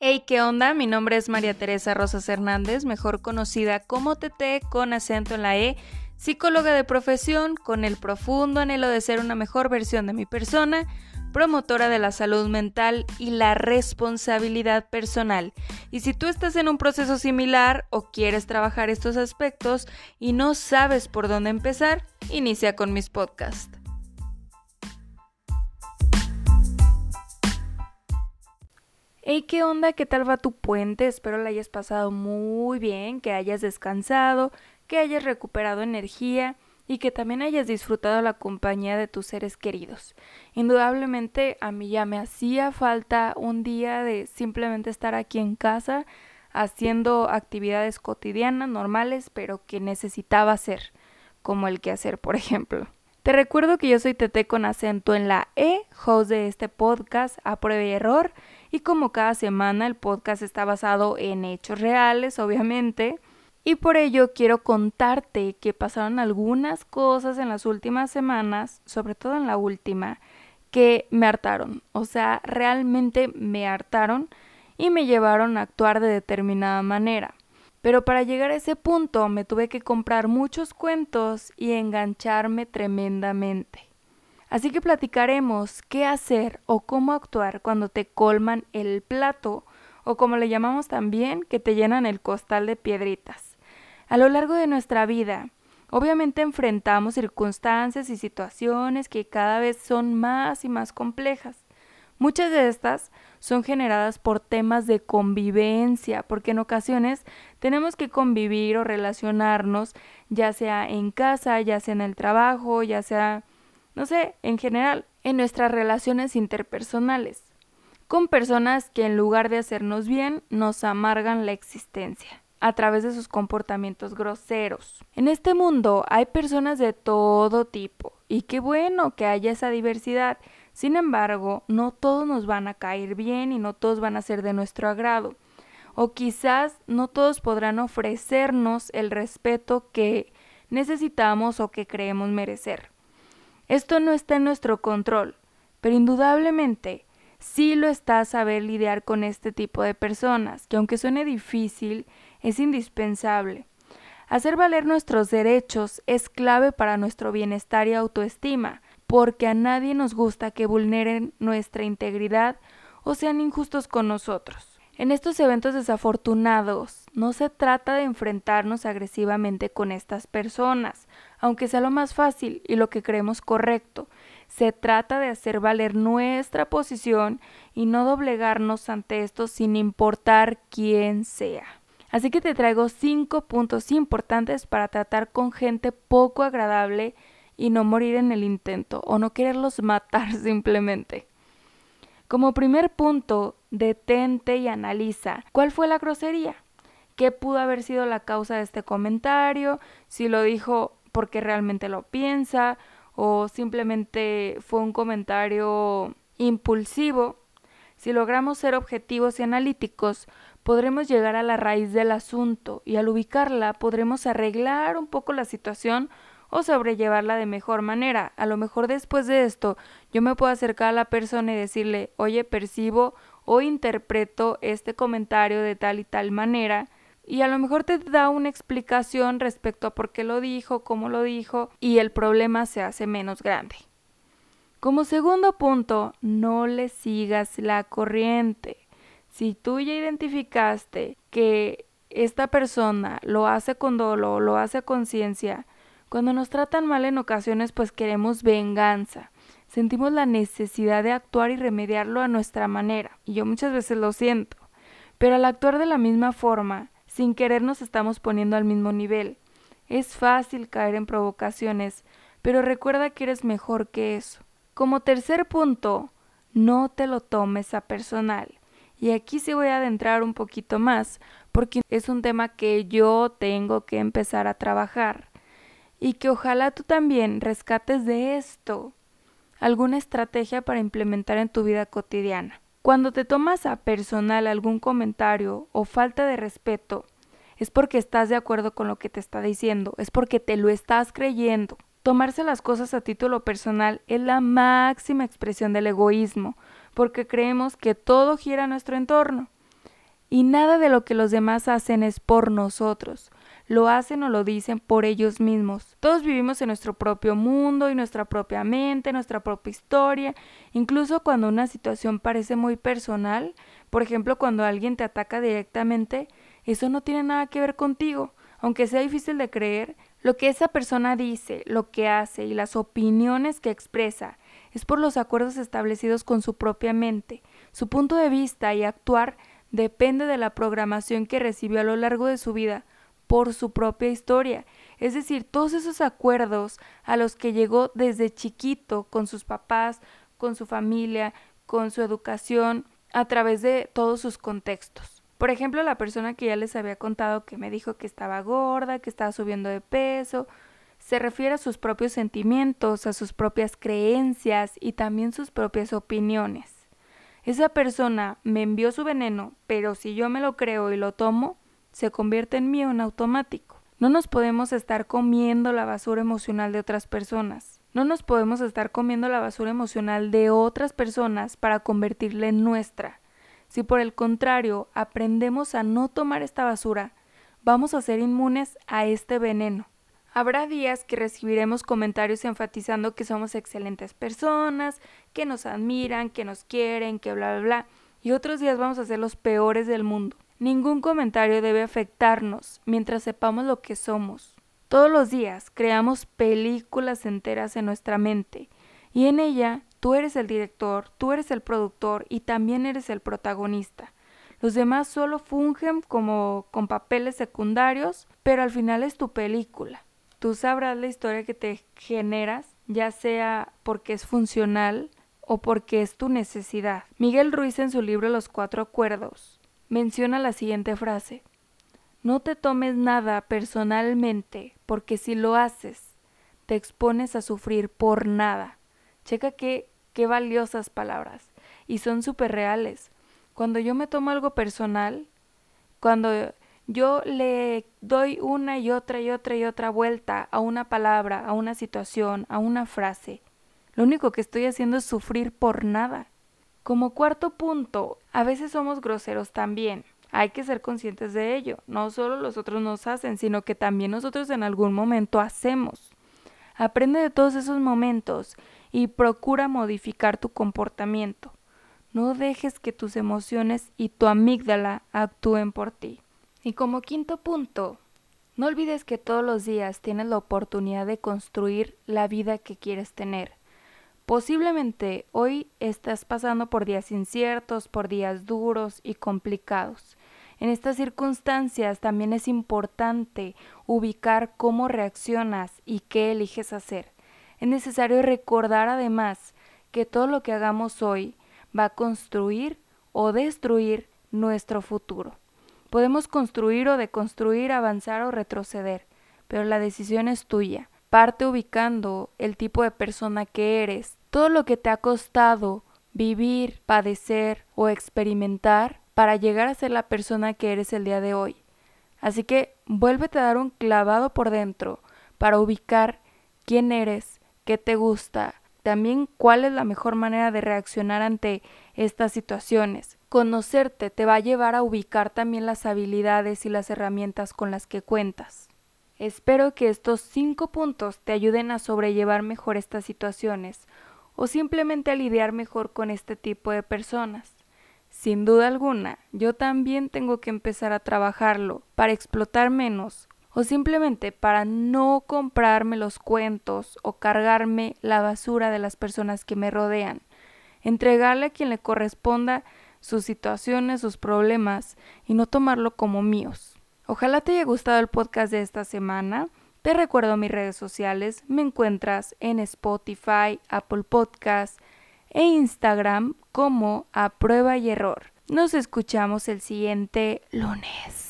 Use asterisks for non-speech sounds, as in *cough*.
Hey, ¿qué onda? Mi nombre es María Teresa Rosas Hernández, mejor conocida como TT con acento en la E, psicóloga de profesión con el profundo anhelo de ser una mejor versión de mi persona, promotora de la salud mental y la responsabilidad personal. Y si tú estás en un proceso similar o quieres trabajar estos aspectos y no sabes por dónde empezar, inicia con mis podcasts. Hey, ¿qué onda? ¿Qué tal va tu puente? Espero la hayas pasado muy bien, que hayas descansado, que hayas recuperado energía y que también hayas disfrutado la compañía de tus seres queridos. Indudablemente a mí ya me hacía falta un día de simplemente estar aquí en casa haciendo actividades cotidianas, normales, pero que necesitaba hacer, como el que hacer, por ejemplo. Te recuerdo que yo soy Tete con acento en la E, host de este podcast a prueba y error, y como cada semana el podcast está basado en hechos reales, obviamente, y por ello quiero contarte que pasaron algunas cosas en las últimas semanas, sobre todo en la última, que me hartaron, o sea, realmente me hartaron y me llevaron a actuar de determinada manera. Pero para llegar a ese punto me tuve que comprar muchos cuentos y engancharme tremendamente. Así que platicaremos qué hacer o cómo actuar cuando te colman el plato o como le llamamos también, que te llenan el costal de piedritas. A lo largo de nuestra vida, obviamente enfrentamos circunstancias y situaciones que cada vez son más y más complejas. Muchas de estas son generadas por temas de convivencia, porque en ocasiones tenemos que convivir o relacionarnos, ya sea en casa, ya sea en el trabajo, ya sea, no sé, en general, en nuestras relaciones interpersonales, con personas que en lugar de hacernos bien, nos amargan la existencia a través de sus comportamientos groseros. En este mundo hay personas de todo tipo, y qué bueno que haya esa diversidad, sin embargo, no todos nos van a caer bien y no todos van a ser de nuestro agrado. O quizás no todos podrán ofrecernos el respeto que necesitamos o que creemos merecer. Esto no está en nuestro control, pero indudablemente sí lo está saber lidiar con este tipo de personas, que aunque suene difícil, es indispensable. Hacer valer nuestros derechos es clave para nuestro bienestar y autoestima, porque a nadie nos gusta que vulneren nuestra integridad o sean injustos con nosotros. En estos eventos desafortunados no se trata de enfrentarnos agresivamente con estas personas, aunque sea lo más fácil y lo que creemos correcto. Se trata de hacer valer nuestra posición y no doblegarnos ante esto sin importar quién sea. Así que te traigo cinco puntos importantes para tratar con gente poco agradable y no morir en el intento o no quererlos *laughs* matar simplemente. Como primer punto, detente y analiza cuál fue la grosería, qué pudo haber sido la causa de este comentario, si lo dijo porque realmente lo piensa o simplemente fue un comentario impulsivo. Si logramos ser objetivos y analíticos, podremos llegar a la raíz del asunto y al ubicarla podremos arreglar un poco la situación o sobrellevarla de mejor manera. A lo mejor después de esto yo me puedo acercar a la persona y decirle, oye, percibo o interpreto este comentario de tal y tal manera y a lo mejor te da una explicación respecto a por qué lo dijo, cómo lo dijo y el problema se hace menos grande. Como segundo punto, no le sigas la corriente. Si tú ya identificaste que esta persona lo hace con dolor, lo hace a conciencia, cuando nos tratan mal en ocasiones, pues queremos venganza. Sentimos la necesidad de actuar y remediarlo a nuestra manera. Y yo muchas veces lo siento. Pero al actuar de la misma forma, sin querer nos estamos poniendo al mismo nivel. Es fácil caer en provocaciones, pero recuerda que eres mejor que eso. Como tercer punto, no te lo tomes a personal. Y aquí sí voy a adentrar un poquito más, porque es un tema que yo tengo que empezar a trabajar y que ojalá tú también rescates de esto alguna estrategia para implementar en tu vida cotidiana. Cuando te tomas a personal algún comentario o falta de respeto, es porque estás de acuerdo con lo que te está diciendo, es porque te lo estás creyendo. Tomarse las cosas a título personal es la máxima expresión del egoísmo, porque creemos que todo gira a nuestro entorno. Y nada de lo que los demás hacen es por nosotros. Lo hacen o lo dicen por ellos mismos. Todos vivimos en nuestro propio mundo y nuestra propia mente, nuestra propia historia. Incluso cuando una situación parece muy personal, por ejemplo, cuando alguien te ataca directamente, eso no tiene nada que ver contigo. Aunque sea difícil de creer, lo que esa persona dice, lo que hace y las opiniones que expresa es por los acuerdos establecidos con su propia mente. Su punto de vista y actuar depende de la programación que recibió a lo largo de su vida por su propia historia. Es decir, todos esos acuerdos a los que llegó desde chiquito con sus papás, con su familia, con su educación, a través de todos sus contextos. Por ejemplo, la persona que ya les había contado que me dijo que estaba gorda, que estaba subiendo de peso, se refiere a sus propios sentimientos, a sus propias creencias y también sus propias opiniones. Esa persona me envió su veneno, pero si yo me lo creo y lo tomo, se convierte en mío en automático. No nos podemos estar comiendo la basura emocional de otras personas. No nos podemos estar comiendo la basura emocional de otras personas para convertirla en nuestra. Si por el contrario aprendemos a no tomar esta basura, vamos a ser inmunes a este veneno. Habrá días que recibiremos comentarios enfatizando que somos excelentes personas, que nos admiran, que nos quieren, que bla, bla, bla, y otros días vamos a ser los peores del mundo. Ningún comentario debe afectarnos mientras sepamos lo que somos. Todos los días creamos películas enteras en nuestra mente y en ella tú eres el director, tú eres el productor y también eres el protagonista. Los demás solo fungen como con papeles secundarios, pero al final es tu película. Tú sabrás la historia que te generas, ya sea porque es funcional o porque es tu necesidad. Miguel Ruiz en su libro Los Cuatro Acuerdos menciona la siguiente frase. No te tomes nada personalmente, porque si lo haces, te expones a sufrir por nada. Checa qué, qué valiosas palabras. Y son súper reales. Cuando yo me tomo algo personal, cuando yo le doy una y otra y otra y otra vuelta a una palabra, a una situación, a una frase, lo único que estoy haciendo es sufrir por nada. Como cuarto punto, a veces somos groseros también. Hay que ser conscientes de ello. No solo los otros nos hacen, sino que también nosotros en algún momento hacemos. Aprende de todos esos momentos y procura modificar tu comportamiento. No dejes que tus emociones y tu amígdala actúen por ti. Y como quinto punto, no olvides que todos los días tienes la oportunidad de construir la vida que quieres tener. Posiblemente hoy estás pasando por días inciertos, por días duros y complicados. En estas circunstancias también es importante ubicar cómo reaccionas y qué eliges hacer. Es necesario recordar además que todo lo que hagamos hoy va a construir o destruir nuestro futuro. Podemos construir o deconstruir, avanzar o retroceder, pero la decisión es tuya. Parte ubicando el tipo de persona que eres, todo lo que te ha costado vivir, padecer o experimentar para llegar a ser la persona que eres el día de hoy. Así que vuélvete a dar un clavado por dentro para ubicar quién eres, qué te gusta, también cuál es la mejor manera de reaccionar ante estas situaciones. Conocerte te va a llevar a ubicar también las habilidades y las herramientas con las que cuentas. Espero que estos cinco puntos te ayuden a sobrellevar mejor estas situaciones o simplemente a lidiar mejor con este tipo de personas. Sin duda alguna, yo también tengo que empezar a trabajarlo para explotar menos o simplemente para no comprarme los cuentos o cargarme la basura de las personas que me rodean. Entregarle a quien le corresponda sus situaciones, sus problemas y no tomarlo como míos. Ojalá te haya gustado el podcast de esta semana. Te recuerdo mis redes sociales, me encuentras en Spotify, Apple Podcast e Instagram como a prueba y error. Nos escuchamos el siguiente lunes.